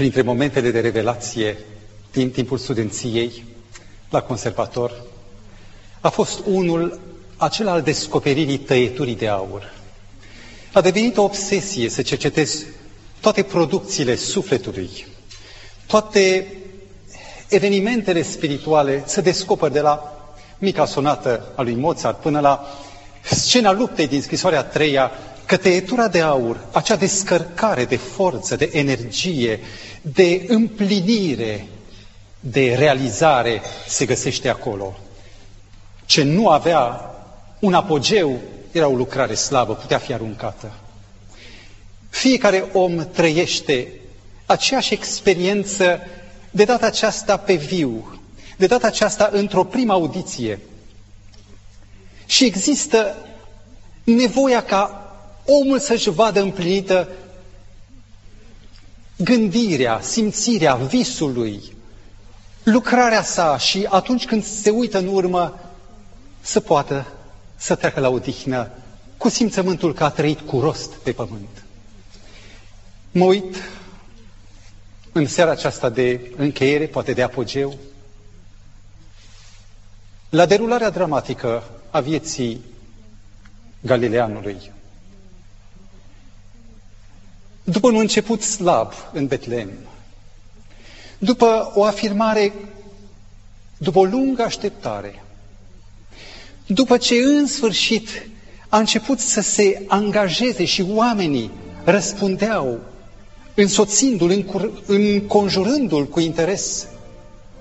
printre momentele de revelație din timpul studenției la conservator a fost unul acela al descoperirii tăieturii de aur. A devenit o obsesie să cercetez toate producțiile sufletului, toate evenimentele spirituale, să descoper de la mica sonată a lui Mozart până la scena luptei din scrisoarea a treia, că tăietura de aur, acea descărcare de forță, de energie, de împlinire, de realizare se găsește acolo. Ce nu avea un apogeu era o lucrare slabă, putea fi aruncată. Fiecare om trăiește aceeași experiență de data aceasta pe viu, de data aceasta într-o primă audiție. Și există nevoia ca omul să-și vadă împlinită gândirea, simțirea, visului, lucrarea sa și atunci când se uită în urmă să poată să treacă la odihnă cu simțământul că a trăit cu rost pe pământ. Mă uit în seara aceasta de încheiere, poate de apogeu, la derularea dramatică a vieții Galileanului. După un început slab în Betlehem, după o afirmare, după o lungă așteptare, după ce în sfârșit a început să se angajeze și oamenii răspundeau, însoțindu-l, înconjurându-l cu interes,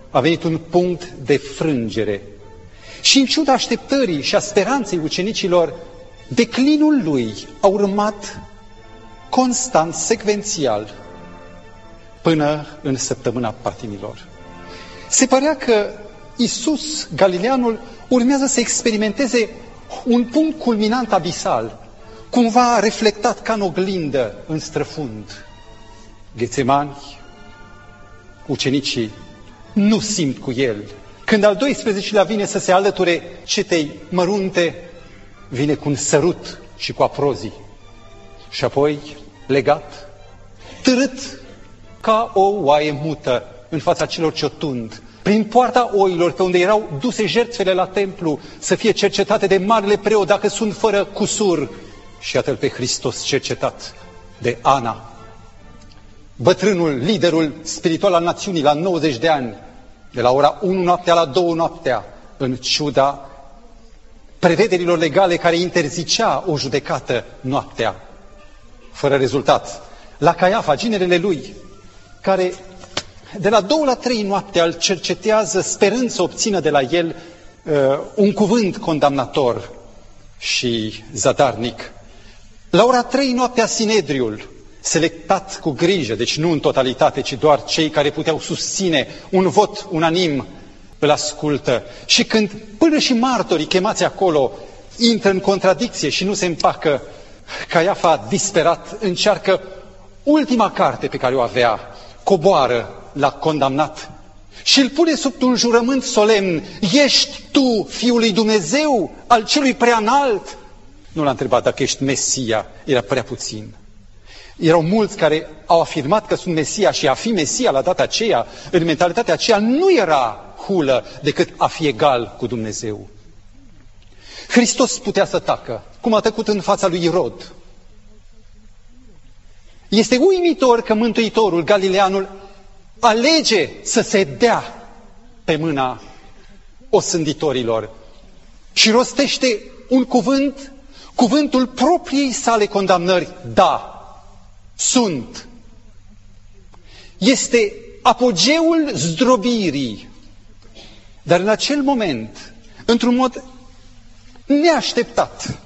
a venit un punct de frângere. Și în ciuda așteptării și a speranței ucenicilor, declinul lui a urmat constant, secvențial, până în săptămâna patimilor. Se părea că Isus, Galileanul, urmează să experimenteze un punct culminant abisal, cumva reflectat ca în oglindă în străfund. Ghețemani, ucenicii nu simt cu el. Când al 12-lea vine să se alăture cetei mărunte, vine cu un sărut și cu aprozii. Și apoi, legat, târât ca o oaie mută în fața celor ce o tund, prin poarta oilor, pe unde erau duse jertfele la templu, să fie cercetate de marele preot dacă sunt fără cusur. Și iată pe Hristos cercetat de Ana, bătrânul, liderul spiritual al națiunii la 90 de ani, de la ora 1 noaptea la 2 noaptea, în ciuda prevederilor legale care interzicea o judecată noaptea, fără rezultat. La Caiafa, ginerele lui, care de la două la trei noapte îl cercetează sperând să obțină de la el uh, un cuvânt condamnator și zadarnic. La ora trei noaptea Sinedriul, selectat cu grijă, deci nu în totalitate, ci doar cei care puteau susține un vot unanim, îl ascultă. Și când până și martorii chemați acolo intră în contradicție și nu se împacă, Caiafa disperat încearcă ultima carte pe care o avea, coboară l-a condamnat și îl pune sub un jurământ solemn, ești tu Fiul lui Dumnezeu, al celui preanalt? Nu l-a întrebat dacă ești Mesia, era prea puțin. Erau mulți care au afirmat că sunt Mesia și a fi Mesia la data aceea, în mentalitatea aceea, nu era hulă decât a fi egal cu Dumnezeu. Hristos putea să tacă, cum a tăcut în fața lui Irod. Este uimitor că Mântuitorul, Galileanul, alege să se dea pe mâna osânditorilor și rostește un cuvânt, cuvântul propriei sale condamnări, da, sunt. Este apogeul zdrobirii, dar în acel moment, într-un mod neașteptat,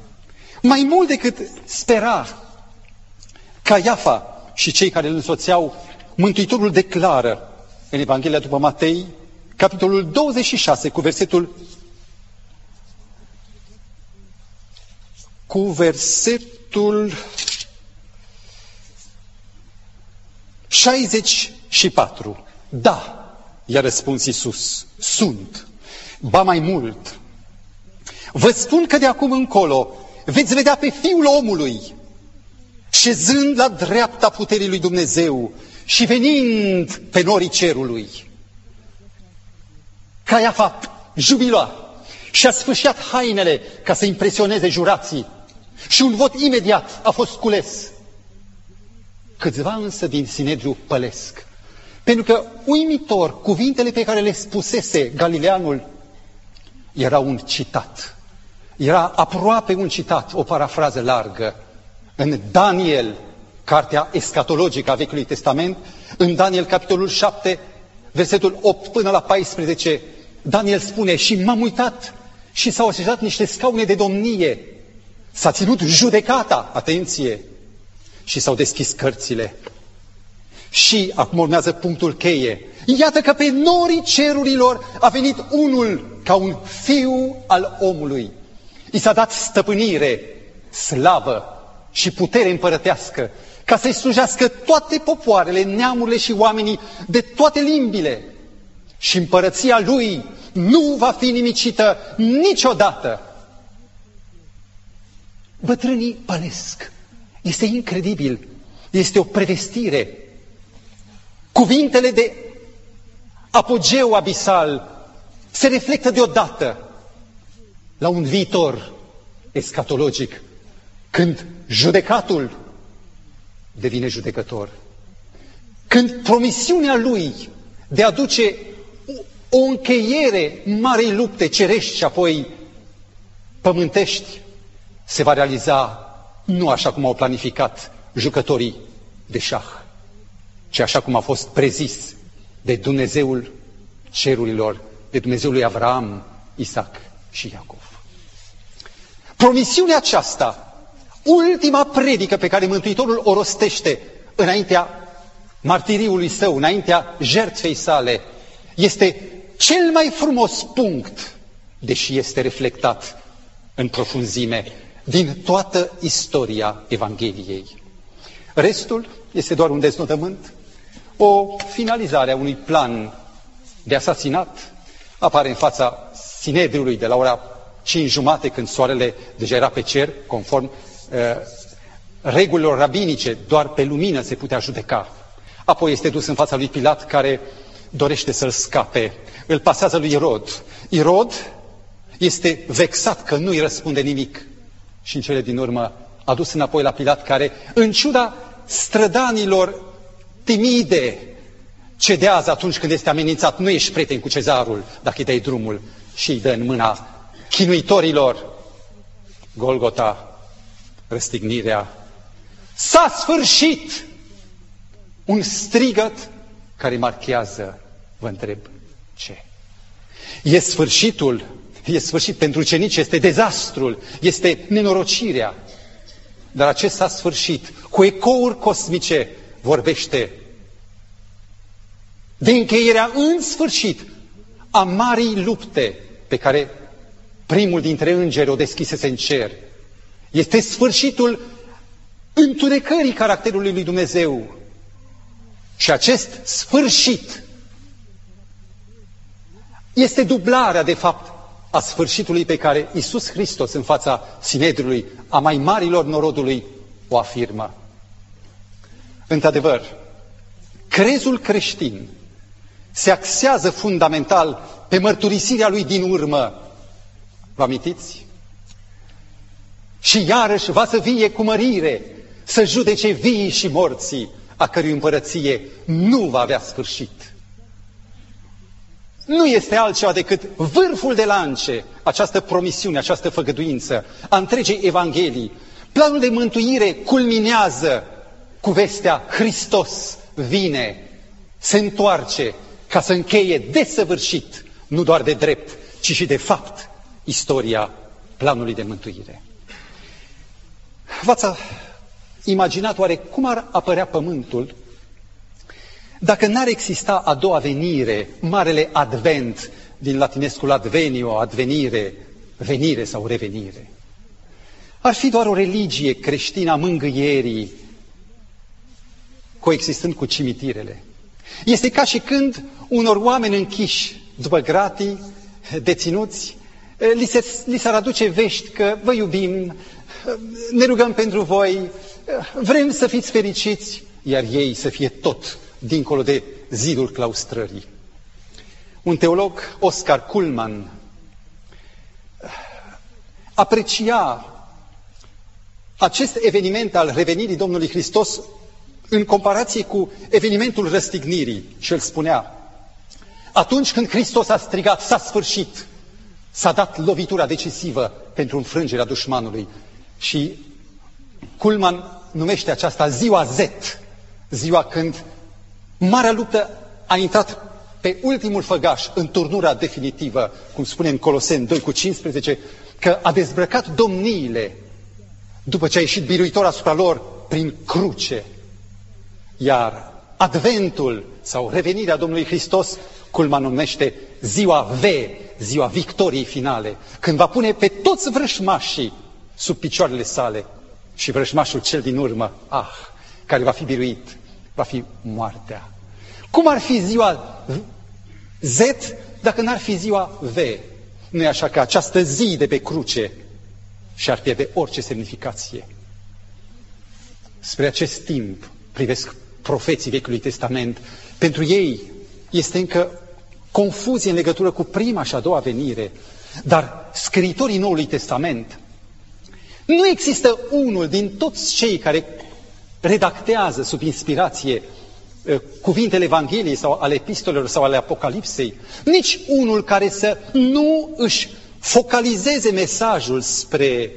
mai mult decât spera Caiafa și cei care îl însoțeau Mântuitorul declară în Evanghelia după Matei, capitolul 26, cu versetul cu versetul 64. Da, i-a răspuns Iisus, sunt. Ba mai mult, vă spun că de acum încolo veți vedea pe Fiul omului șezând la dreapta puterii lui Dumnezeu și venind pe norii cerului, Caiafa jubila și a sfârșit hainele ca să impresioneze jurații și un vot imediat a fost cules. Câțiva însă din Sinedriu pălesc. Pentru că uimitor, cuvintele pe care le spusese Galileanul era un citat. Era aproape un citat, o parafrază largă. În Daniel, cartea escatologică a Vechiului Testament, în Daniel capitolul 7, versetul 8 până la 14, Daniel spune, și m-am uitat și s-au așezat niște scaune de domnie, s-a ținut judecata, atenție, și s-au deschis cărțile. Și acum urmează punctul cheie. Iată că pe norii cerurilor a venit unul ca un fiu al omului. I s-a dat stăpânire, slavă și putere împărătească, ca să-i slujească toate popoarele, neamurile și oamenii de toate limbile. Și împărăția lui nu va fi nimicită niciodată. Bătrânii pălesc. Este incredibil. Este o prevestire. Cuvintele de apogeu abisal se reflectă deodată la un viitor escatologic, când judecatul devine judecător, când promisiunea lui de a duce o încheiere marei lupte cerești și apoi pământești se va realiza nu așa cum au planificat jucătorii de șah, ci așa cum a fost prezis de Dumnezeul cerurilor, de Dumnezeul lui Avram, Isaac și Iacov. Promisiunea aceasta, ultima predică pe care Mântuitorul o rostește înaintea martiriului său, înaintea jertfei sale, este cel mai frumos punct, deși este reflectat în profunzime, din toată istoria Evangheliei. Restul este doar un deznodământ, o finalizare a unui plan de asasinat, apare în fața Sinedriului de la ora 5 jumate, când soarele deja era pe cer, conform uh, regulilor rabinice, doar pe lumină se putea judeca. Apoi este dus în fața lui Pilat, care dorește să-l scape. Îl pasează lui Irod. Irod este vexat că nu-i răspunde nimic. Și în cele din urmă a dus înapoi la Pilat, care, în ciuda strădanilor timide, cedează atunci când este amenințat. Nu ești prieten cu cezarul dacă îi dai drumul și îi dă în mâna chinuitorilor. Golgota, răstignirea. S-a sfârșit! Un strigăt care marchează, vă întreb, ce? E sfârșitul, e sfârșit pentru ucenici, este dezastrul, este nenorocirea. Dar acesta sfârșit, cu ecouri cosmice, vorbește de încheierea în sfârșit a marii lupte pe care primul dintre îngeri o deschisese în cer. Este sfârșitul întunecării caracterului lui Dumnezeu. Și acest sfârșit este dublarea, de fapt, a sfârșitului pe care Isus Hristos, în fața Sinedrului, a mai marilor norodului, o afirmă. Într-adevăr, crezul creștin se axează fundamental pe mărturisirea lui din urmă. Vă amintiți? Și iarăși va să vie cu mărire, să judece vii și morții, a cărui împărăție nu va avea sfârșit. Nu este altceva decât vârful de lance, această promisiune, această făgăduință a întregei Evanghelii. Planul de mântuire culminează cu vestea Hristos vine, se întoarce ca să încheie desăvârșit, nu doar de drept, ci și de fapt, istoria planului de mântuire. V-ați imaginat oare cum ar apărea pământul dacă n-ar exista a doua venire, marele advent, din latinescul advenio, advenire, venire sau revenire? Ar fi doar o religie creștină a mângâierii, coexistând cu cimitirele. Este ca și când unor oameni închiși după gratii, deținuți, li, se, li s-ar aduce vești că vă iubim, ne rugăm pentru voi, vrem să fiți fericiți, iar ei să fie tot dincolo de zidul claustrării. Un teolog, Oscar Kuhlman, aprecia acest eveniment al revenirii Domnului Hristos în comparație cu evenimentul răstignirii și el spunea, atunci când Hristos a strigat, s-a sfârșit, s-a dat lovitura decisivă pentru înfrângerea dușmanului și Kulman numește aceasta ziua Z, ziua când marea luptă a intrat pe ultimul făgaș în turnura definitivă, cum spune în Coloseni 2 cu 15, că a dezbrăcat domniile după ce a ieșit biruitor asupra lor prin cruce. Iar adventul sau revenirea Domnului Hristos, culma numește ziua V, ziua victoriei finale, când va pune pe toți vrășmașii sub picioarele sale și vrăjmașul cel din urmă, ah, care va fi biruit, va fi moartea. Cum ar fi ziua Z dacă n-ar fi ziua V? Nu e așa că această zi de pe cruce și-ar pierde orice semnificație. Spre acest timp privesc profeții Vechiului Testament. Pentru ei este încă confuzie în legătură cu prima și a doua venire, dar scriitorii Noului Testament nu există unul din toți cei care redactează sub inspirație uh, cuvintele Evangheliei sau ale epistolelor sau ale Apocalipsei, nici unul care să nu își focalizeze mesajul spre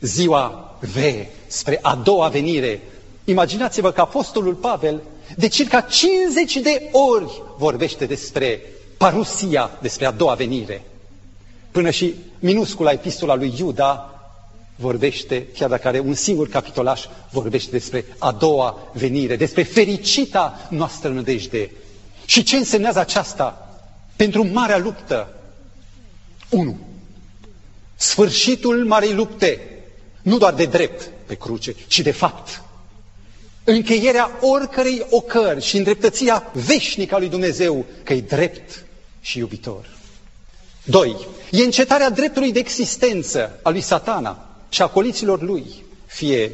ziua V, spre a doua venire. Imaginați-vă că Apostolul Pavel de circa 50 de ori vorbește despre parusia, despre a doua venire. Până și minuscula epistola lui Iuda vorbește, chiar dacă are un singur capitolaș, vorbește despre a doua venire, despre fericita noastră nădejde. Și ce însemnează aceasta pentru marea luptă? 1. Sfârșitul marei lupte, nu doar de drept pe cruce, ci de fapt. Încheierea oricărei ocări și îndreptățirea veșnică a lui Dumnezeu, că e drept și iubitor. 2. E încetarea dreptului de existență a lui satana și a coliților lui, fie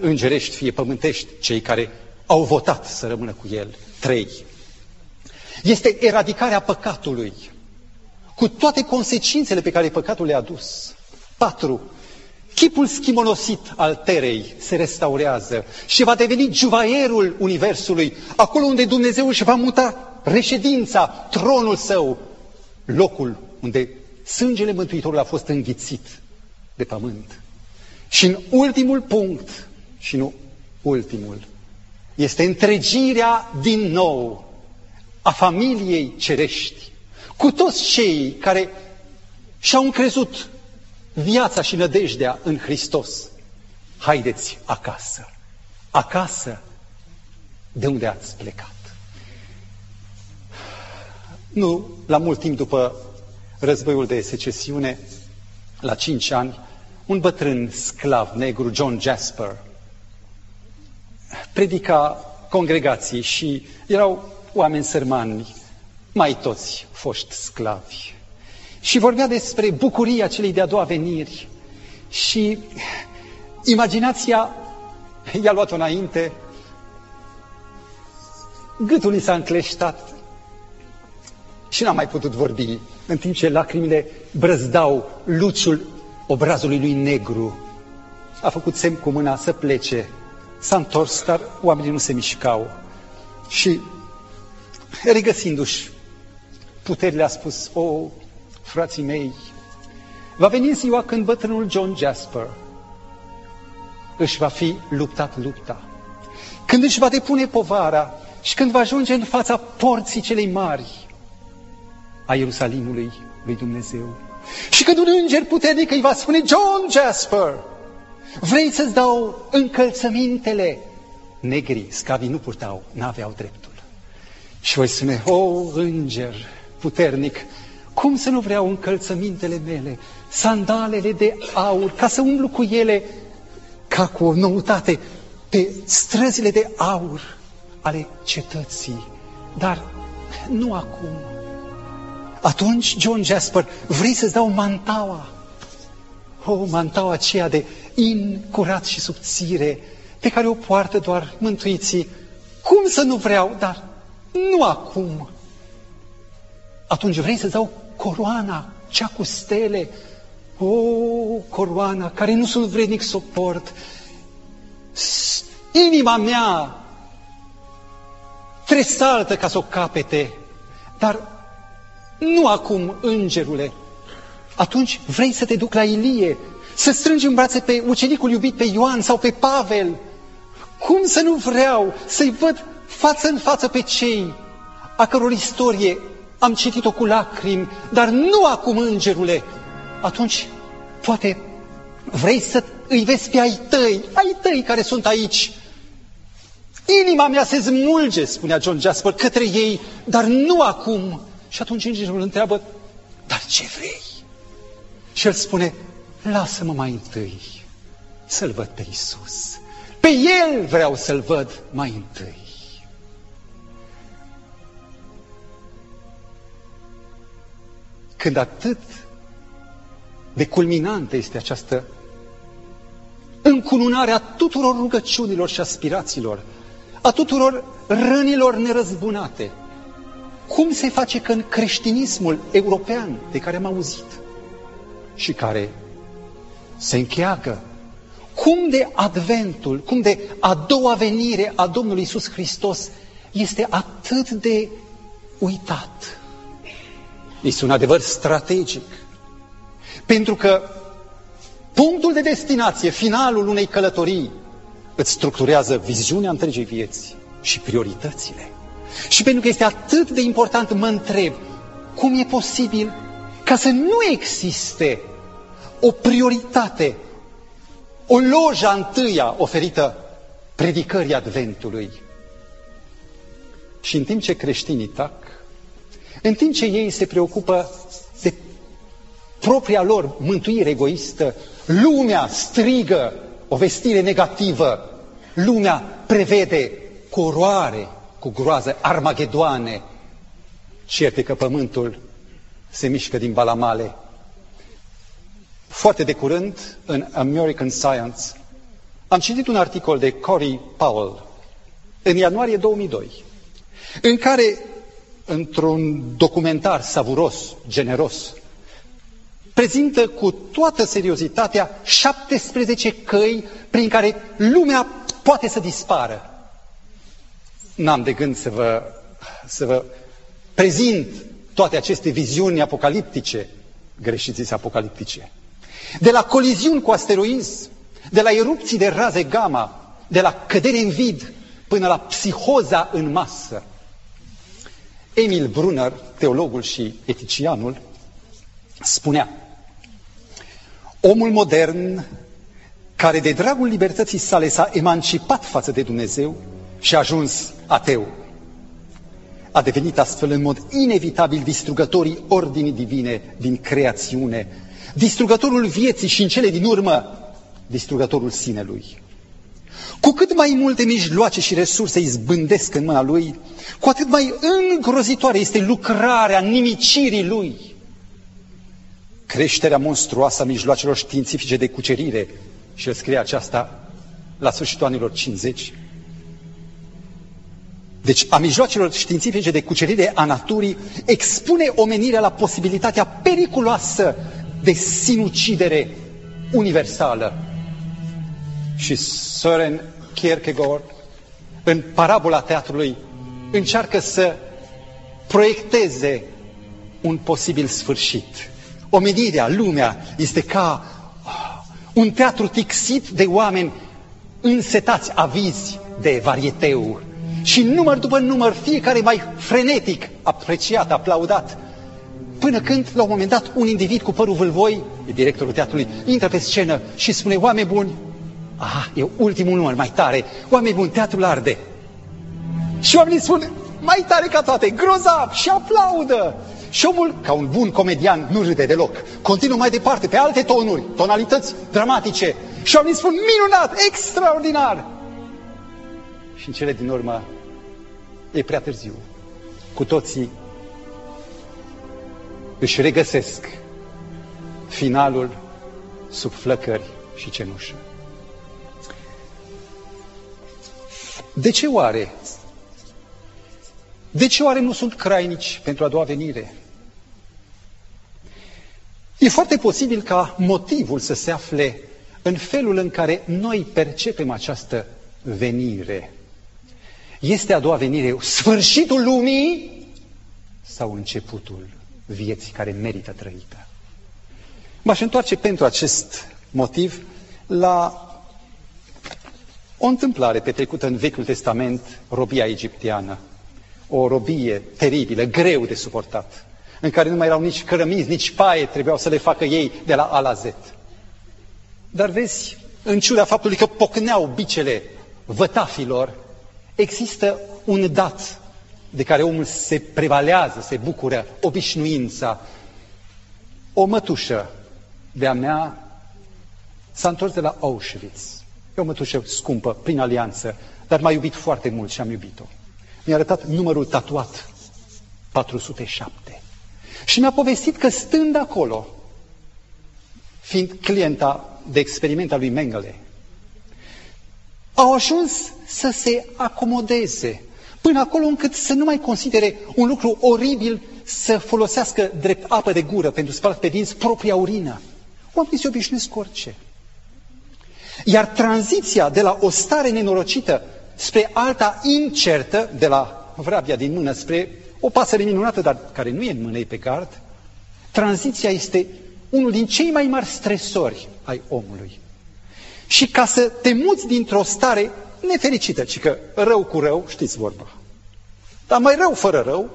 îngerești, fie pământești, cei care au votat să rămână cu el. Trei. Este eradicarea păcatului, cu toate consecințele pe care păcatul le-a dus. Patru. Chipul schimonosit al terei se restaurează și va deveni juvaierul Universului, acolo unde Dumnezeu își va muta reședința, tronul său, locul unde sângele Mântuitorului a fost înghițit de pământ. Și în ultimul punct, și nu ultimul, este întregirea din nou a familiei cerești, cu toți cei care și-au încrezut viața și nădejdea în Hristos. Haideți acasă, acasă de unde ați plecat. Nu, la mult timp după războiul de secesiune, la cinci ani, un bătrân sclav negru, John Jasper, predica congregații și erau oameni sărmani, mai toți foști sclavi. Și vorbea despre bucuria celei de-a doua veniri. Și imaginația i-a luat-o înainte, gâtul i s-a încleștat și n-a mai putut vorbi, în timp ce lacrimile brăzdau luciul obrazului lui negru, a făcut semn cu mâna să plece, s-a întors, dar oamenii nu se mișcau. Și regăsindu-și puterile a spus, o, frații mei, va veni ziua când bătrânul John Jasper își va fi luptat lupta, când își va depune povara și când va ajunge în fața porții celei mari a Ierusalimului lui Dumnezeu. Și când un înger puternic îi va spune, John Jasper, vrei să-ți dau încălțămintele? Negrii, scavii nu purtau, n-aveau dreptul. Și voi spune, o, înger puternic, cum să nu vreau încălțămintele mele, sandalele de aur, ca să umblu cu ele ca cu o noutate pe străzile de aur ale cetății. Dar nu acum, atunci, John Jasper, vrei să-ți dau mantaua? O, oh, mantaua aceea de incurat și subțire, pe care o poartă doar mântuiții Cum să nu vreau? Dar nu acum. Atunci vrei să dau coroana, cea cu stele. O, coroana, care nu sunt vrednic să o port. Inima mea tresaltă ca să o capete. Dar nu acum, îngerule. Atunci vrei să te duc la Ilie, să strângi în brațe pe ucenicul iubit, pe Ioan sau pe Pavel. Cum să nu vreau să-i văd față în față pe cei a căror istorie am citit-o cu lacrimi, dar nu acum, îngerule. Atunci, poate vrei să îi vezi pe ai tăi, ai tăi care sunt aici. Inima mea se smulge, spunea John Jasper, către ei, dar nu acum. Și atunci îngerul întreabă, dar ce vrei? Și el spune, lasă-mă mai întâi să-L văd pe Isus. Pe El vreau să-L văd mai întâi. Când atât de culminantă este această încununare a tuturor rugăciunilor și aspirațiilor, a tuturor rănilor nerăzbunate, cum se face că în creștinismul european de care am auzit și care se încheagă, cum de adventul, cum de a doua venire a Domnului Isus Hristos este atât de uitat. Este un adevăr strategic. Pentru că punctul de destinație, finalul unei călătorii, îți structurează viziunea întregii vieți și prioritățile. Și pentru că este atât de important, mă întreb, cum e posibil ca să nu existe o prioritate, o loja întâia oferită predicării Adventului. Și în timp ce creștinii tac, în timp ce ei se preocupă de propria lor mântuire egoistă, lumea strigă o vestire negativă, lumea prevede coroare cu groază, armagedoane, certe că pământul se mișcă din balamale. Foarte de curând, în American Science, am citit un articol de Cory Powell în ianuarie 2002, în care, într-un documentar savuros, generos, prezintă cu toată seriozitatea 17 căi prin care lumea poate să dispară. N-am de gând să vă, să vă prezint toate aceste viziuni apocaliptice, greșiți apocaliptice. De la coliziuni cu asteroizi, de la erupții de raze gamma, de la cădere în vid, până la psihoza în masă. Emil Brunner, teologul și eticianul, spunea Omul modern, care de dragul libertății sale s-a emancipat față de Dumnezeu și a ajuns ateu, a devenit astfel în mod inevitabil distrugătorii ordinii divine din creațiune, distrugătorul vieții și în cele din urmă distrugătorul sinelui. Cu cât mai multe mijloace și resurse izbândesc în mâna lui, cu atât mai îngrozitoare este lucrarea nimicirii lui. Creșterea monstruoasă a mijloacelor științifice de cucerire, și el scrie aceasta la sfârșitul anilor 50, deci a mijloacelor științifice de cucerire a naturii expune omenirea la posibilitatea periculoasă de sinucidere universală. Și Søren Kierkegaard, în parabola teatrului, încearcă să proiecteze un posibil sfârșit. Omenirea, lumea, este ca un teatru tixit de oameni însetați, avizi de varieteu, și număr după număr, fiecare mai frenetic, apreciat, aplaudat, până când, la un moment dat, un individ cu părul vâlvoi, directorul teatrului, intră pe scenă și spune, oameni buni, aha, e ultimul număr, mai tare, oameni buni, teatrul arde. Și oamenii spun, mai tare ca toate, grozav, și aplaudă. Și omul, ca un bun comedian, nu râde deloc. Continuă mai departe, pe alte tonuri, tonalități dramatice. Și oamenii spun, minunat, extraordinar. Și în cele din urmă, e prea târziu. Cu toții își regăsesc finalul sub flăcări și cenușă. De ce oare De ce oare nu sunt crainici pentru a doua venire? E foarte posibil ca motivul să se afle în felul în care noi percepem această venire. Este a doua venire sfârșitul lumii sau începutul vieții care merită trăită? M-aș întoarce pentru acest motiv la o întâmplare petrecută în Vechiul Testament, robia egipteană. O robie teribilă, greu de suportat, în care nu mai erau nici cărămizi, nici paie, trebuiau să le facă ei de la A la Z. Dar vezi, în ciuda faptului că pocneau bicele vătafilor, există un dat de care omul se prevalează, se bucură, obișnuința. O mătușă de-a mea s-a întors de la Auschwitz. E o mătușă scumpă, prin alianță, dar m-a iubit foarte mult și am iubit-o. Mi-a arătat numărul tatuat, 407. Și mi-a povestit că stând acolo, fiind clienta de experiment al lui Mengele, au ajuns să se acomodeze până acolo încât să nu mai considere un lucru oribil să folosească drept apă de gură pentru spălat pe dinți propria urină. Oamenii se obișnuiesc cu orice. Iar tranziția de la o stare nenorocită spre alta incertă, de la vrabia din mână spre o pasăre minunată, dar care nu e în mâna ei pe gard, tranziția este unul din cei mai mari stresori ai omului. Și ca să te muți dintr-o stare nefericită, ci că rău cu rău, știți vorba, dar mai rău fără rău,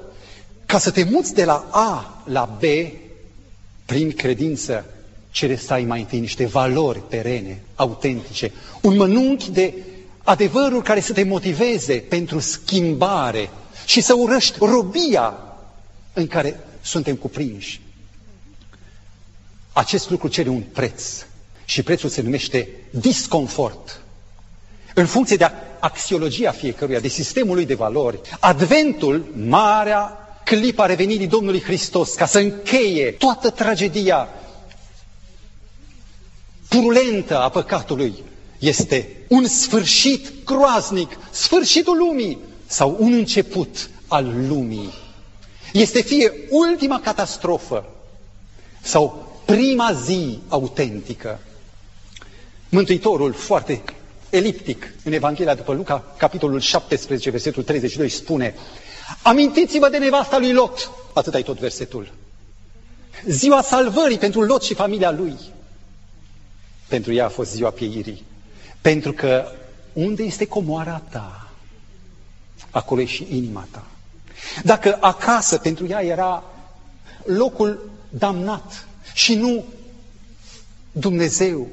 ca să te muți de la A la B prin credință cere să ai mai întâi niște valori perene, autentice, un mănunchi de adevăruri care să te motiveze pentru schimbare și să urăști robia în care suntem cuprinși. Acest lucru cere un preț și prețul se numește disconfort. În funcție de axiologia fiecăruia, de sistemul lui de valori, Adventul, marea clipa revenirii Domnului Hristos, ca să încheie toată tragedia purulentă a păcatului este un sfârșit groaznic, sfârșitul lumii sau un început al lumii. Este fie ultima catastrofă sau prima zi autentică. Mântuitorul, foarte eliptic, în Evanghelia după Luca, capitolul 17, versetul 32, spune Amintiți-vă de nevasta lui Lot, atât ai tot versetul. Ziua salvării pentru Lot și familia lui. Pentru ea a fost ziua pieirii. Pentru că unde este comoara ta, acolo e și inima ta. Dacă acasă pentru ea era locul damnat și nu Dumnezeu,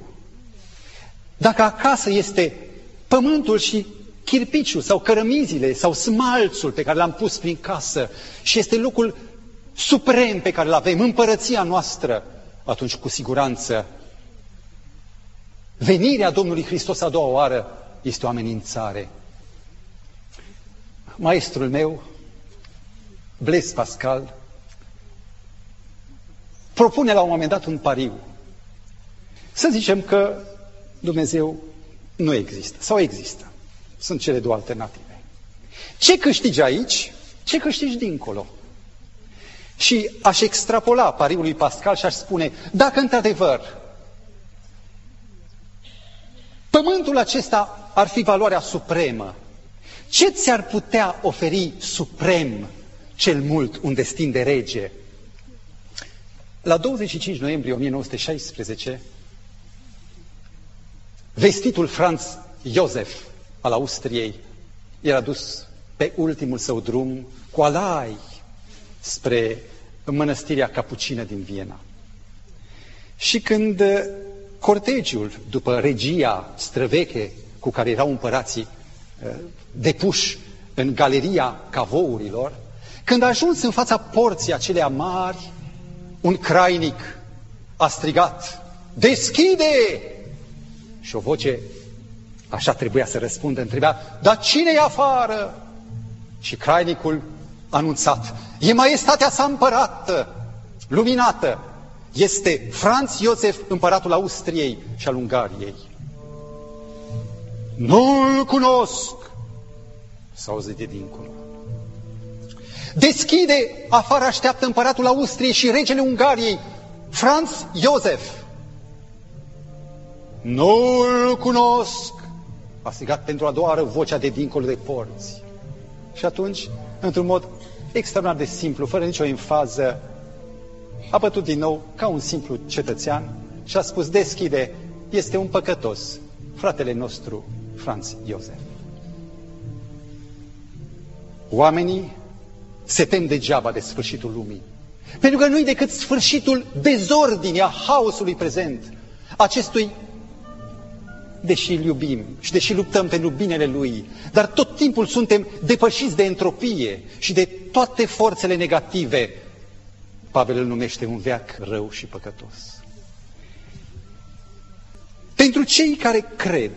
dacă acasă este pământul și chirpiciul sau cărămizile sau smalțul pe care l-am pus prin casă și este locul suprem pe care îl avem, împărăția noastră, atunci cu siguranță Venirea Domnului Hristos a doua oară este o amenințare. Maestrul meu, Blaise Pascal, propune la un moment dat un pariu. Să zicem că Dumnezeu nu există sau există. Sunt cele două alternative. Ce câștigi aici, ce câștigi dincolo? Și aș extrapola pariul lui Pascal și aș spune, dacă într-adevăr Pământul acesta ar fi valoarea supremă. Ce ți-ar putea oferi suprem cel mult un destin de rege? La 25 noiembrie 1916, vestitul Franz Josef al Austriei era dus pe ultimul său drum cu alai spre mănăstirea capucină din Viena. Și când cortegiul, după regia străveche cu care erau împărații uh, depuși în galeria cavourilor, când a ajuns în fața porții acelea mari, un crainic a strigat, deschide! Și o voce, așa trebuia să răspundă, întreba, dar cine e afară? Și crainicul a anunțat, e maestatea sa împărată, luminată, este Franz Iosef, împăratul Austriei și al Ungariei. Nu-l cunosc, s-a auzit de dincolo. Deschide, afară așteaptă împăratul Austriei și regele Ungariei, Franz Josef. Nu-l cunosc, a strigat pentru a doua oară vocea de dincolo de porți. Și atunci, într-un mod extraordinar de simplu, fără nicio enfază, a bătut din nou ca un simplu cetățean și a spus, deschide, este un păcătos, fratele nostru, Franz Iosef. Oamenii se tem degeaba de sfârșitul lumii. Pentru că nu-i decât sfârșitul dezordinii, a haosului prezent, acestui deși îl iubim și deși luptăm pentru binele Lui, dar tot timpul suntem depășiți de entropie și de toate forțele negative. Pavel îl numește un veac rău și păcătos. Pentru cei care cred,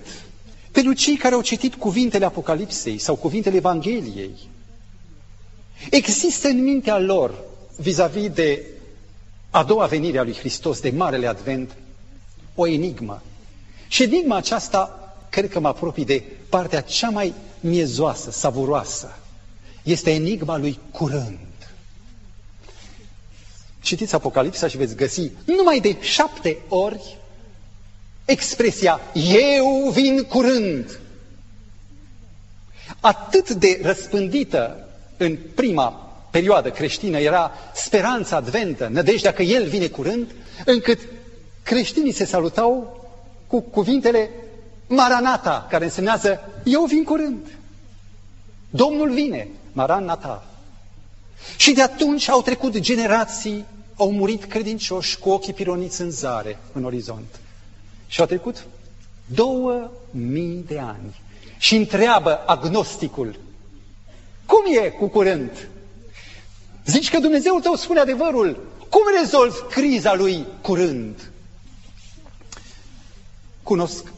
pentru cei care au citit cuvintele Apocalipsei sau cuvintele Evangheliei, există în mintea lor, vis-a-vis -vis de a doua venire a lui Hristos, de Marele Advent, o enigmă. Și enigma aceasta, cred că mă apropii de partea cea mai miezoasă, savuroasă. Este enigma lui curând. Citiți Apocalipsa și veți găsi numai de șapte ori expresia Eu vin curând. Atât de răspândită în prima perioadă creștină era speranța adventă, nădejdea că El vine curând, încât creștinii se salutau cu cuvintele Maranata, care însemnează Eu vin curând. Domnul vine, Maranata. Și de atunci au trecut generații, au murit credincioși cu ochii pironiți în zare, în orizont. Și au trecut două mii de ani. Și întreabă agnosticul, cum e cu curând? Zici că Dumnezeul tău spune adevărul. Cum rezolvi criza lui curând? Cunosc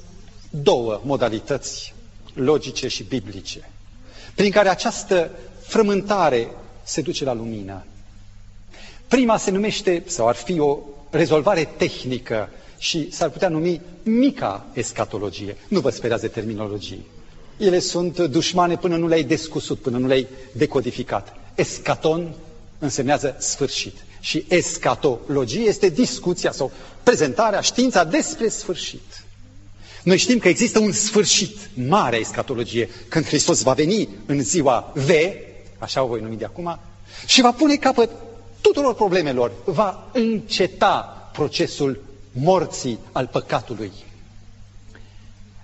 două modalități logice și biblice prin care această frământare se duce la lumină. Prima se numește, sau ar fi o rezolvare tehnică și s-ar putea numi mica escatologie. Nu vă speriați de terminologie. Ele sunt dușmane până nu le-ai descusut, până nu le-ai decodificat. Escaton însemnează sfârșit. Și escatologie este discuția sau prezentarea, știința despre sfârșit. Noi știm că există un sfârșit, mare escatologie, când Hristos va veni în ziua V, așa o voi numi de acum, și va pune capăt tuturor problemelor, va înceta procesul morții al păcatului.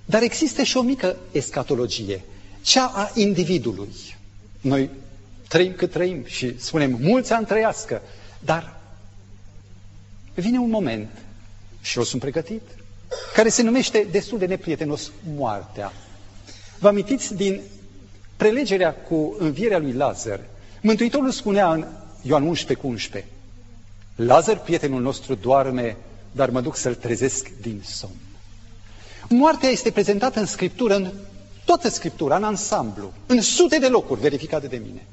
Dar există și o mică escatologie, cea a individului. Noi trăim cât trăim și spunem mulți ani trăiască, dar vine un moment, și eu sunt pregătit, care se numește destul de neprietenos moartea. Vă amintiți din prelegerea cu învierea lui Lazar, Mântuitorul spunea în Ioan 11 cu 11, Lazar, prietenul nostru, doarme, dar mă duc să-l trezesc din somn. Moartea este prezentată în Scriptură, în toată Scriptura, în ansamblu, în sute de locuri verificate de mine,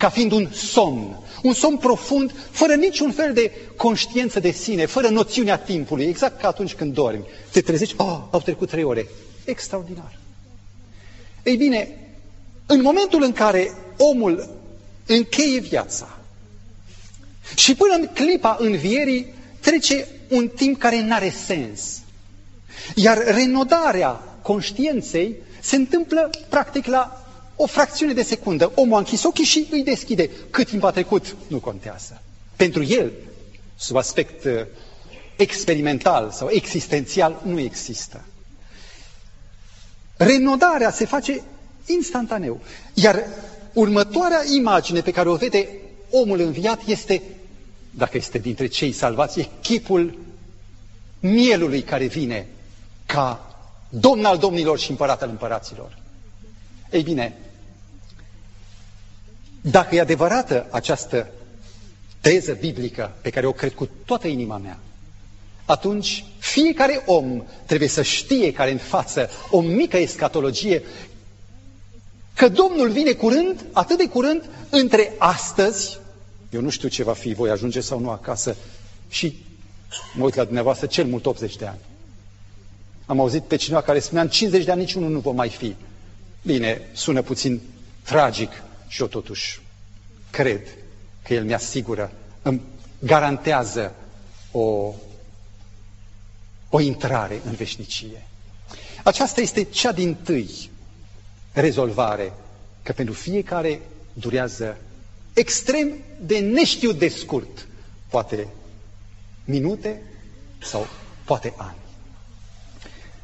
ca fiind un somn, un somn profund, fără niciun fel de conștiință de sine, fără noțiunea timpului, exact ca atunci când dormi. Te trezești, oh, au trecut trei ore. Extraordinar. Ei bine, în momentul în care omul încheie viața și până în clipa învierii trece un timp care nu are sens. Iar renodarea conștiinței se întâmplă practic la o fracțiune de secundă. Omul a închis ochii și îi deschide. Cât timp a trecut, nu contează. Pentru el, sub aspect uh, experimental sau existențial, nu există. Renodarea se face instantaneu. Iar următoarea imagine pe care o vede omul înviat este, dacă este dintre cei salvați, e chipul mielului care vine ca domn al domnilor și împărat al împăraților. Ei bine, dacă e adevărată această teză biblică pe care o cred cu toată inima mea, atunci fiecare om trebuie să știe care în față o mică escatologie că Domnul vine curând, atât de curând, între astăzi, eu nu știu ce va fi, voi ajunge sau nu acasă, și mă uit la dumneavoastră cel mult 80 de ani. Am auzit pe cineva care spunea, în 50 de ani niciunul nu va mai fi. Bine, sună puțin tragic și eu totuși cred că El mi-asigură, îmi garantează o, o intrare în veșnicie. Aceasta este cea din tâi rezolvare, că pentru fiecare durează extrem de neștiut de scurt, poate minute sau poate ani.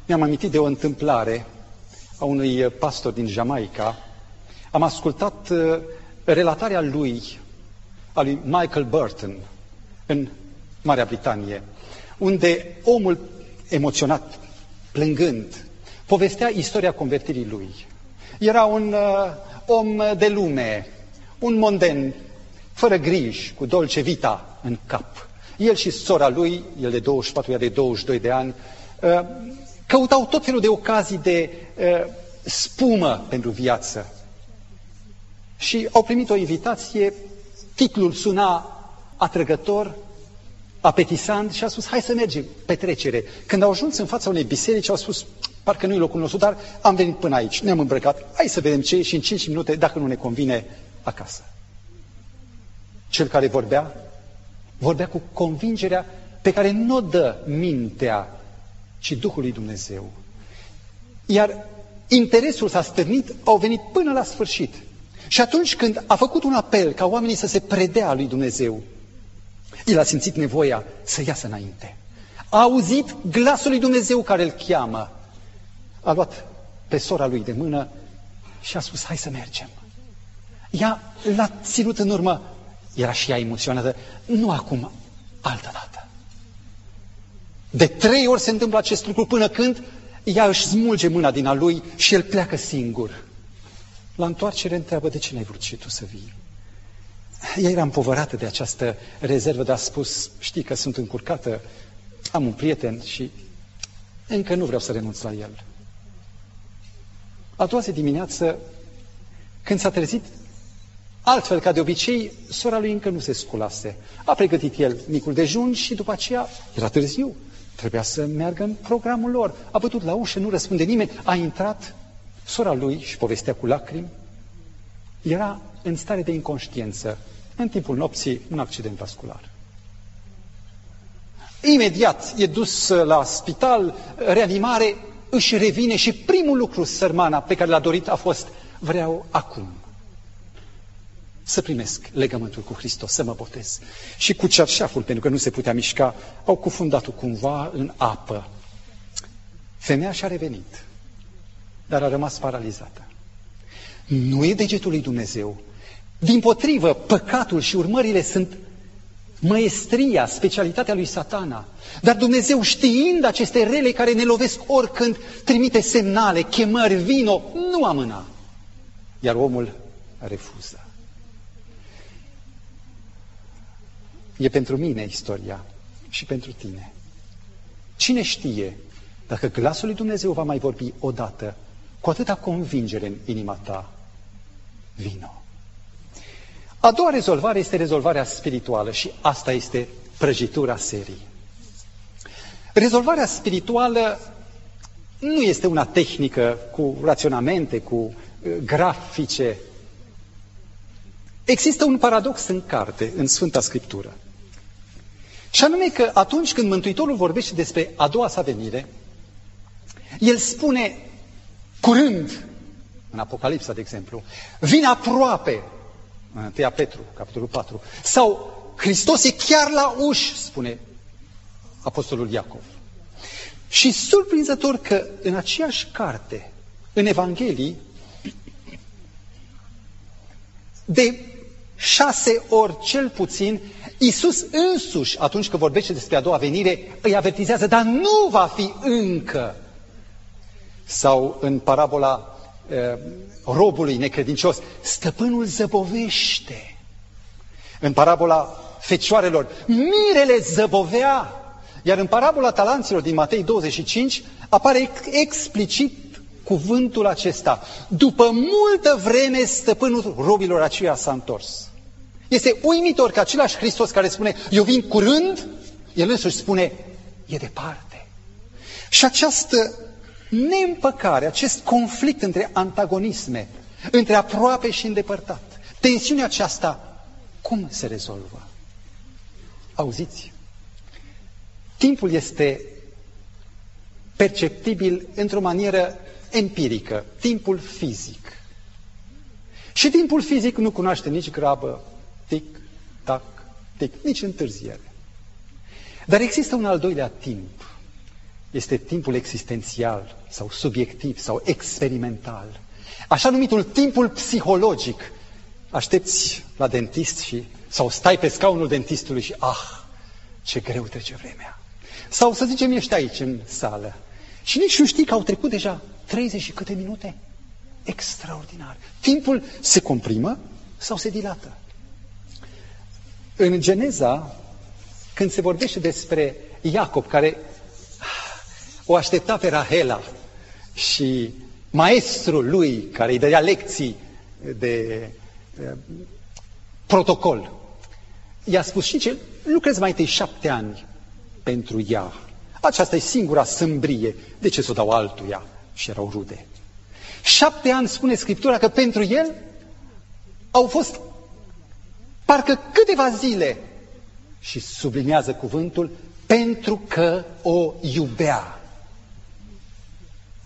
Mi-am amintit de o întâmplare a unui pastor din Jamaica. Am ascultat uh, relatarea lui, a lui Michael Burton, în Marea Britanie, unde omul emoționat, plângând, povestea istoria convertirii lui. Era un uh, om de lume, un monden, fără griji, cu dolce vita în cap. El și sora lui, el de 24, ea de 22 de ani, uh, căutau tot felul de ocazii de uh, spumă pentru viață. Și au primit o invitație, titlul suna atrăgător, apetisant și a spus, hai să mergem, petrecere. Când au ajuns în fața unei biserici, au spus, parcă nu-i locul nostru, dar am venit până aici, ne-am îmbrăcat, hai să vedem ce e și în 5 minute, dacă nu ne convine, acasă. Cel care vorbea, vorbea cu convingerea pe care nu o dă mintea, ci Duhul lui Dumnezeu. Iar interesul s-a stârnit, au venit până la sfârșit. Și atunci când a făcut un apel ca oamenii să se predea lui Dumnezeu, el a simțit nevoia să iasă înainte. A auzit glasul lui Dumnezeu care îl cheamă. A luat pe sora lui de mână și a spus, hai să mergem. Ea l-a ținut în urmă. Era și ea emoționată. Nu acum, altă dată. De trei ori se întâmplă acest lucru până când ea își smulge mâna din a lui și el pleacă singur. La întoarcere întreabă, de ce n-ai vrut și tu să vii? Ea era împovărată de această rezervă, dar a spus, știi că sunt încurcată, am un prieten și încă nu vreau să renunț la el. A doua zi dimineață, când s-a trezit, altfel ca de obicei, sora lui încă nu se sculase. A pregătit el micul dejun și după aceea era târziu. Trebuia să meargă în programul lor. A bătut la ușă, nu răspunde nimeni. A intrat sora lui și povestea cu lacrimi. Era în stare de inconștiență. În timpul nopții, un accident vascular. Imediat e dus la spital, reanimare, își revine și primul lucru sărmana pe care l-a dorit a fost vreau acum să primesc legământul cu Hristos, să mă botez. Și cu cerșaful, pentru că nu se putea mișca, au cufundat-o cumva în apă. Femeia și-a revenit, dar a rămas paralizată. Nu e degetul lui Dumnezeu. Din potrivă, păcatul și urmările sunt măestria, specialitatea lui satana. Dar Dumnezeu, știind aceste rele care ne lovesc oricând, trimite semnale, chemări, vino, nu amâna. Iar omul refuză. E pentru mine istoria și pentru tine. Cine știe dacă glasul lui Dumnezeu va mai vorbi odată cu atâta convingere în inima ta, vino. A doua rezolvare este rezolvarea spirituală și asta este prăjitura serii. Rezolvarea spirituală nu este una tehnică cu raționamente, cu uh, grafice. Există un paradox în carte, în Sfânta Scriptură. Și anume că atunci când Mântuitorul vorbește despre a doua sa venire, el spune curând, în Apocalipsa, de exemplu, vine aproape, în 1 Petru, capitolul 4, sau Hristos e chiar la uși, spune Apostolul Iacov. Și surprinzător că în aceeași carte, în Evanghelii, de șase ori cel puțin, Iisus însuși, atunci când vorbește despre a doua venire, îi avertizează, dar nu va fi încă. Sau în parabola uh, robului necredincios, stăpânul zăbovește. În parabola fecioarelor, mirele zăbovea. Iar în parabola talanților din Matei 25 apare explicit cuvântul acesta. După multă vreme stăpânul robilor aceia s-a întors. Este uimitor că același Hristos care spune, eu vin curând, el însuși spune, e departe. Și această neîmpăcare, acest conflict între antagonisme, între aproape și îndepărtat, tensiunea aceasta Cum se rezolvă? Auziți? Timpul este perceptibil într-o manieră empirică, timpul fizic. Și timpul fizic nu cunoaște nici grabă, tic, tac, tic, nici întârziere. Dar există un al doilea timp. Este timpul existențial sau subiectiv sau experimental. Așa numitul timpul psihologic. Aștepți la dentist și, sau stai pe scaunul dentistului și, ah, ce greu trece vremea. Sau să zicem, ești aici în sală și nici nu știi că au trecut deja 30 și câte minute. Extraordinar. Timpul se comprimă sau se dilată. În Geneza, când se vorbește despre Iacob, care o aștepta pe Rahela și maestrul lui, care îi dădea lecții de uh, protocol, i-a spus și ce lucrezi mai întâi șapte ani pentru ea. Aceasta e singura sâmbrie. De ce să o dau altuia? Și erau rude. Șapte ani spune Scriptura că pentru el au fost parcă câteva zile și sublinează cuvântul pentru că o iubea.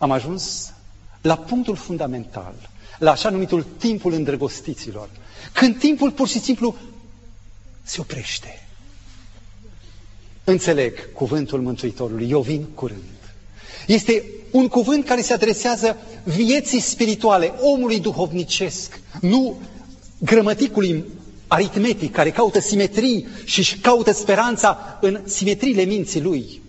Am ajuns la punctul fundamental, la așa numitul timpul îndrăgostiților, când timpul pur și simplu se oprește. Înțeleg cuvântul Mântuitorului, eu vin curând. Este un cuvânt care se adresează vieții spirituale, omului duhovnicesc, nu grămăticului aritmetic care caută simetrii și își caută speranța în simetriile minții lui.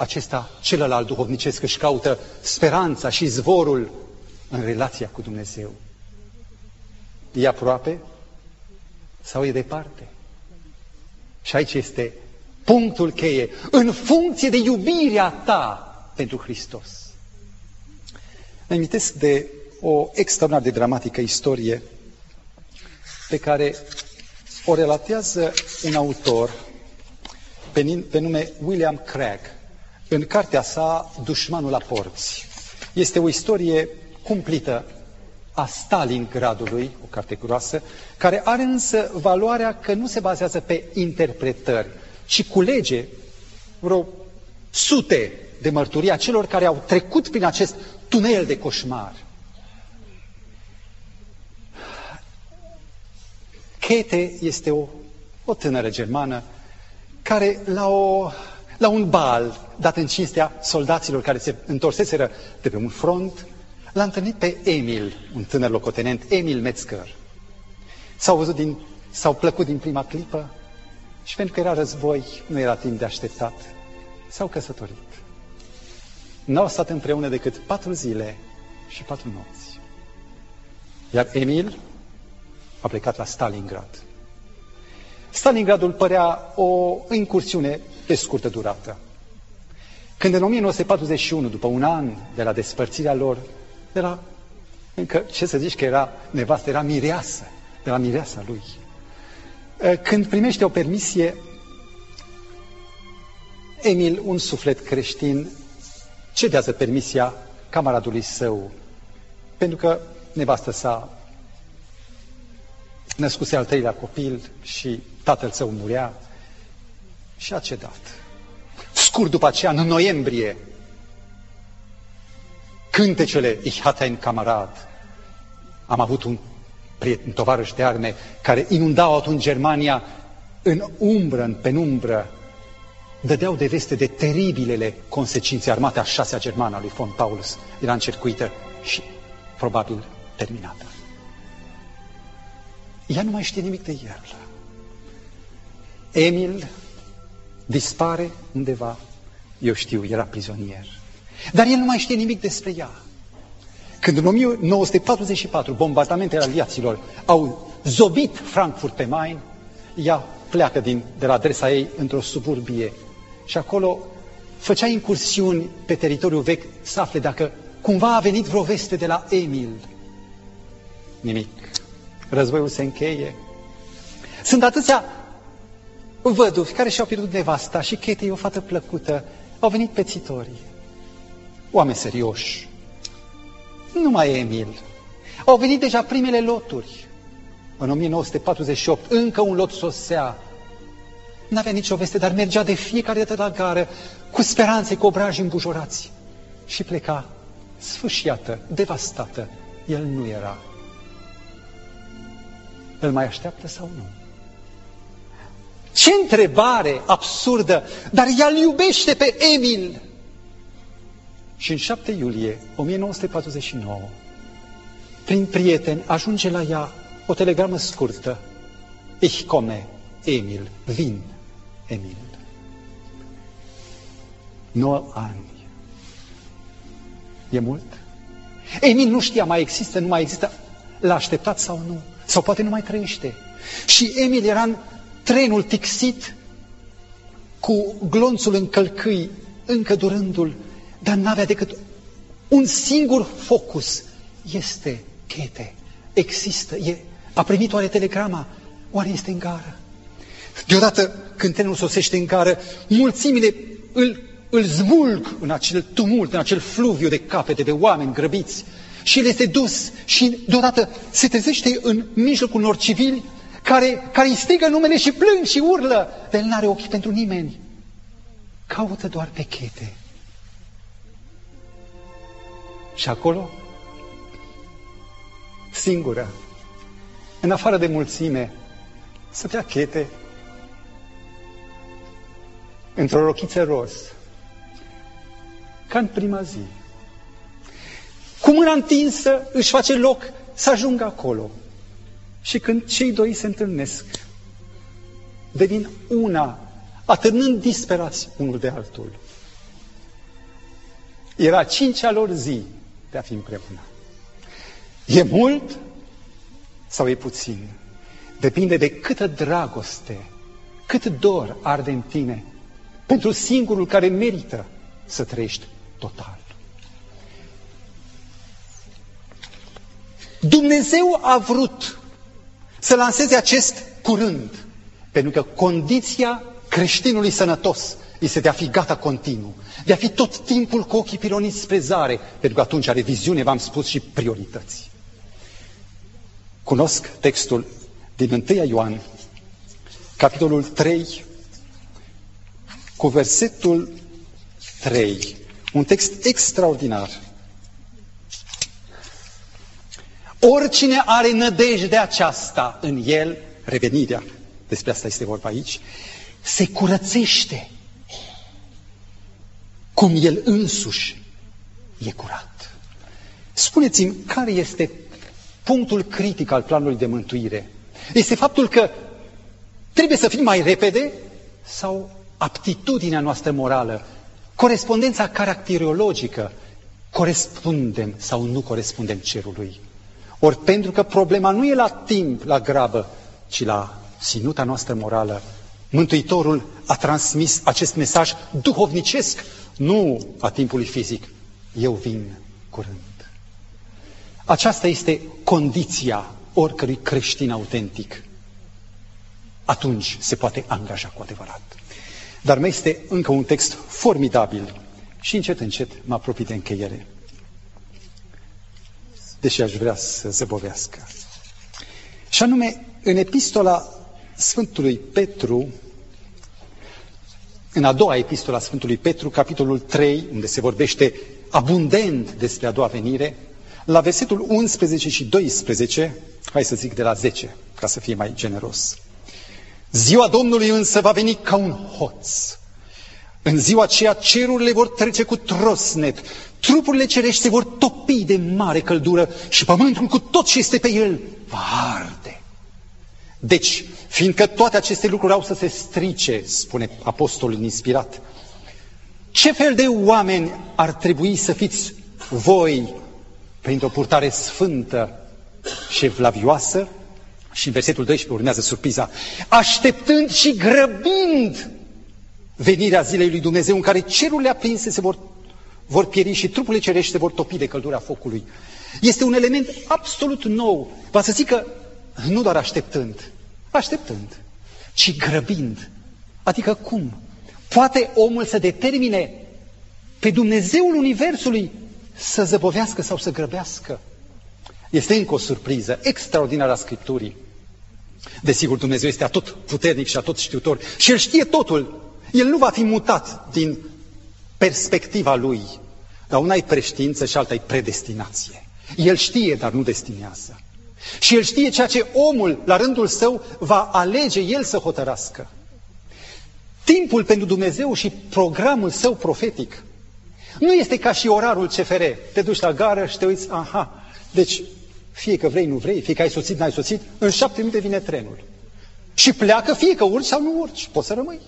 Acesta, celălalt duhovnicesc, își caută speranța și zvorul în relația cu Dumnezeu. E aproape sau e departe? Și aici este punctul cheie, în funcție de iubirea ta pentru Hristos. Îmi amintesc de o extraordinar de dramatică istorie pe care o relatează un autor pe, pe nume William Craig în cartea sa Dușmanul la porți. Este o istorie cumplită a Stalingradului, o carte groasă, care are însă valoarea că nu se bazează pe interpretări, ci culege vreo sute de mărturii a celor care au trecut prin acest tunel de coșmar. Kate este o, o tânără germană care la, o, la un bal dat în cinstea soldaților care se întorseseră de pe un front, l-a întâlnit pe Emil, un tânăr locotenent, Emil Metzger. S-au văzut din, s-au plăcut din prima clipă și pentru că era război, nu era timp de așteptat, s-au căsătorit. N-au stat împreună decât patru zile și patru nopți. Iar Emil a plecat la Stalingrad. Stalingradul părea o incursiune de scurtă durată. Când în 1941, după un an de la despărțirea lor, de la, încă, ce să zici că era nevastă, era mireasă, de la mireasa lui. Când primește o permisie, Emil, un suflet creștin, cedează permisia camaradului său, pentru că nevastă sa născuse al treilea copil și tatăl său murea și a cedat. Scurt după aceea, în noiembrie, cântecele Ich hatte ein Kamerad. Am avut un prieten, tovarăș de arme, care inundau atunci Germania în umbră, în penumbră, dădeau de veste de teribilele consecințe. Armata a șasea germană a lui von Paulus era încercuită și probabil terminată. Ea nu mai știe nimic de el. Emil dispare undeva, eu știu, era prizonier. Dar el nu mai știe nimic despre ea. Când în 1944 bombardamentele aliaților au zobit Frankfurt pe Main, ea pleacă din, de la adresa ei într-o suburbie și acolo făcea incursiuni pe teritoriul vechi să afle dacă cumva a venit vreo veste de la Emil. Nimic. Războiul se încheie. Sunt atâția văduvi care și-au pierdut nevasta și Kate e o fată plăcută. Au venit pețitorii. Oameni serioși. Nu mai e Emil. Au venit deja primele loturi. în 1948, încă un lot sosea. N-avea nicio veste, dar mergea de fiecare dată la gară, cu speranțe, cu obraji îmbujorați. Și pleca sfâșiată, devastată. El nu era. Îl mai așteaptă sau nu? Ce întrebare absurdă! Dar ea îl iubește pe Emil! Și în 7 iulie 1949, prin prieten, ajunge la ea o telegramă scurtă. Ich komme, Emil, vin, Emil. 9 ani. E mult? Emil nu știa, mai există, nu mai există. L-a așteptat sau nu? Sau poate nu mai trăiește. Și Emil era în trenul tixit, cu glonțul în călcâi, încă durându-l, dar n-avea decât un singur focus. Este chete, există, e, a primit oare telegrama, oare este în gară? Deodată, când trenul sosește în gară, mulțimile îl, îl zvulg în acel tumult, în acel fluviu de capete, de oameni grăbiți. Și el este dus și deodată se trezește în mijlocul unor civili care, care îi strigă numele și plâng și urlă, dar el nu are ochi pentru nimeni. Caută doar pe chete. Și acolo, singură, în afară de mulțime, stătea chete într-o rochiță roz, ca în prima zi. Cu mâna întinsă își face loc să ajungă acolo. Și când cei doi se întâlnesc, devin una, atârnând disperați unul de altul. Era cincea lor zi de a fi împreună. E mult sau e puțin? Depinde de câtă dragoste, cât dor arde în tine pentru singurul care merită să trăiești total. Dumnezeu a vrut să lanseze acest curând, pentru că condiția creștinului sănătos este de a fi gata continuu, de a fi tot timpul cu ochii piloniți spre zare, pentru că atunci are viziune, v-am spus, și priorități. Cunosc textul din 1 Ioan, capitolul 3, cu versetul 3, un text extraordinar. Oricine are nădejde aceasta în el, revenirea, despre asta este vorba aici, se curățește cum el însuși e curat. Spuneți-mi, care este punctul critic al planului de mântuire? Este faptul că trebuie să fim mai repede sau aptitudinea noastră morală, corespondența caracterologică, corespundem sau nu corespundem cerului? Ori pentru că problema nu e la timp, la grabă, ci la ținuta noastră morală, Mântuitorul a transmis acest mesaj duhovnicesc, nu a timpului fizic. Eu vin curând. Aceasta este condiția oricărui creștin autentic. Atunci se poate angaja cu adevărat. Dar mai este încă un text formidabil și încet, încet mă apropii de încheiere deși aș vrea să zăbovească. Și anume, în epistola Sfântului Petru, în a doua epistola Sfântului Petru, capitolul 3, unde se vorbește abundent despre a doua venire, la versetul 11 și 12, hai să zic de la 10, ca să fie mai generos. Ziua Domnului însă va veni ca un hoț. În ziua aceea cerurile vor trece cu trosnet, trupurile cerești se vor topi de mare căldură și pământul cu tot ce este pe el va arde. Deci, fiindcă toate aceste lucruri au să se strice, spune apostolul inspirat, ce fel de oameni ar trebui să fiți voi printr-o purtare sfântă și evlavioasă? Și în versetul 12 urmează surpriza. Așteptând și grăbind venirea zilei lui Dumnezeu în care cerurile aprinse se vor, vor pieri și trupurile cerești se vor topi de căldura focului. Este un element absolut nou. Va să zic că nu doar așteptând, așteptând, ci grăbind. Adică cum? Poate omul să determine pe Dumnezeul Universului să zăbovească sau să grăbească? Este încă o surpriză extraordinară a Scripturii. Desigur, Dumnezeu este atot puternic și atot știutor și El știe totul. El nu va fi mutat din perspectiva Lui. Dar una e preștiință și alta e predestinație. El știe, dar nu destinează. Și El știe ceea ce omul, la rândul său, va alege El să hotărască. Timpul pentru Dumnezeu și programul său profetic nu este ca și orarul CFR. Te duci la gară și te uiți, aha, deci fie că vrei, nu vrei, fie că ai soțit, n-ai soțit, în șapte minute vine trenul. Și pleacă fie că urci sau nu urci, poți să rămâi.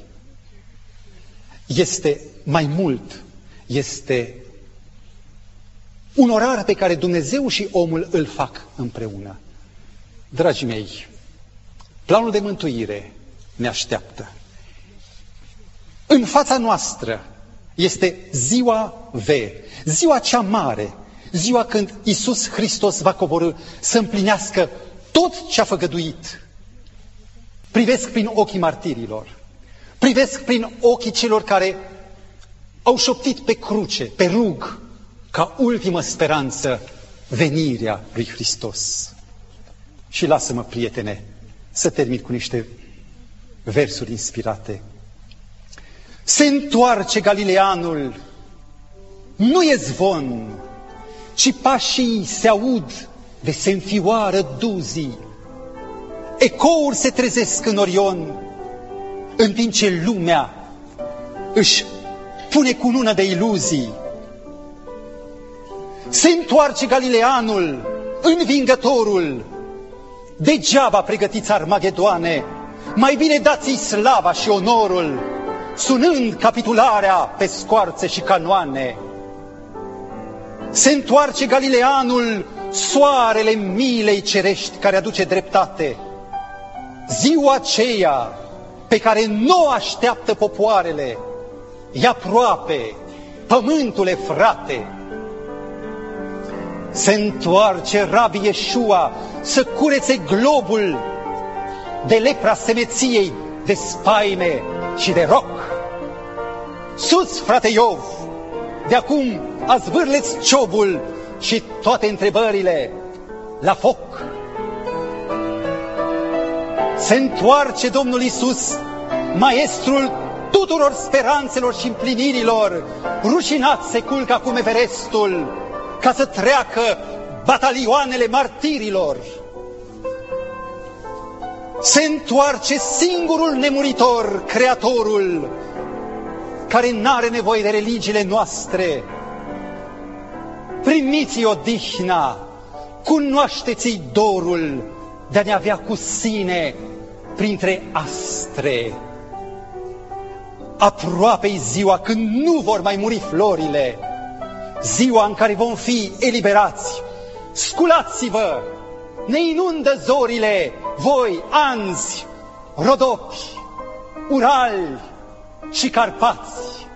Este mai mult, este un orar pe care Dumnezeu și omul îl fac împreună. Dragii mei, planul de mântuire ne așteaptă. În fața noastră este ziua V, ziua cea mare, ziua când Isus Hristos va coborâ să împlinească tot ce a făgăduit. Privesc prin ochii martirilor, privesc prin ochii celor care au șoptit pe cruce, pe rug, ca ultimă speranță venirea lui Hristos. Și lasă-mă, prietene, să termin cu niște versuri inspirate. Se întoarce Galileanul, nu e zvon, ci pașii se aud de se înfioară duzii. Ecouri se trezesc în Orion, în timp ce lumea își pune cu lună de iluzii. Se întoarce Galileanul, învingătorul, degeaba pregătiți Armagedoane, mai bine dați-i slava și onorul, sunând capitularea pe scoarțe și canoane. Se întoarce Galileanul, soarele milei cerești care aduce dreptate. Ziua aceea pe care nu o așteaptă popoarele, e aproape, pământule frate. Se întoarce Rabi Iesua să curețe globul de lepra semeției, de spaime și de roc. Sus, frate Iov, de acum azvârleți ciobul și toate întrebările la foc. Se întoarce Domnul Isus, maestrul tuturor speranțelor și împlinirilor, rușinat se culcă acum Everestul, ca să treacă batalioanele martirilor. Se întoarce singurul nemuritor, Creatorul, care n-are nevoie de religiile noastre. Primiți odihna, cunoașteți-i dorul de a ne avea cu sine printre astre. Aproape-i ziua când nu vor mai muri florile, ziua în care vom fi eliberați. Sculați-vă, ne inundă zorile, voi, anzi, rodopi, urali și carpați.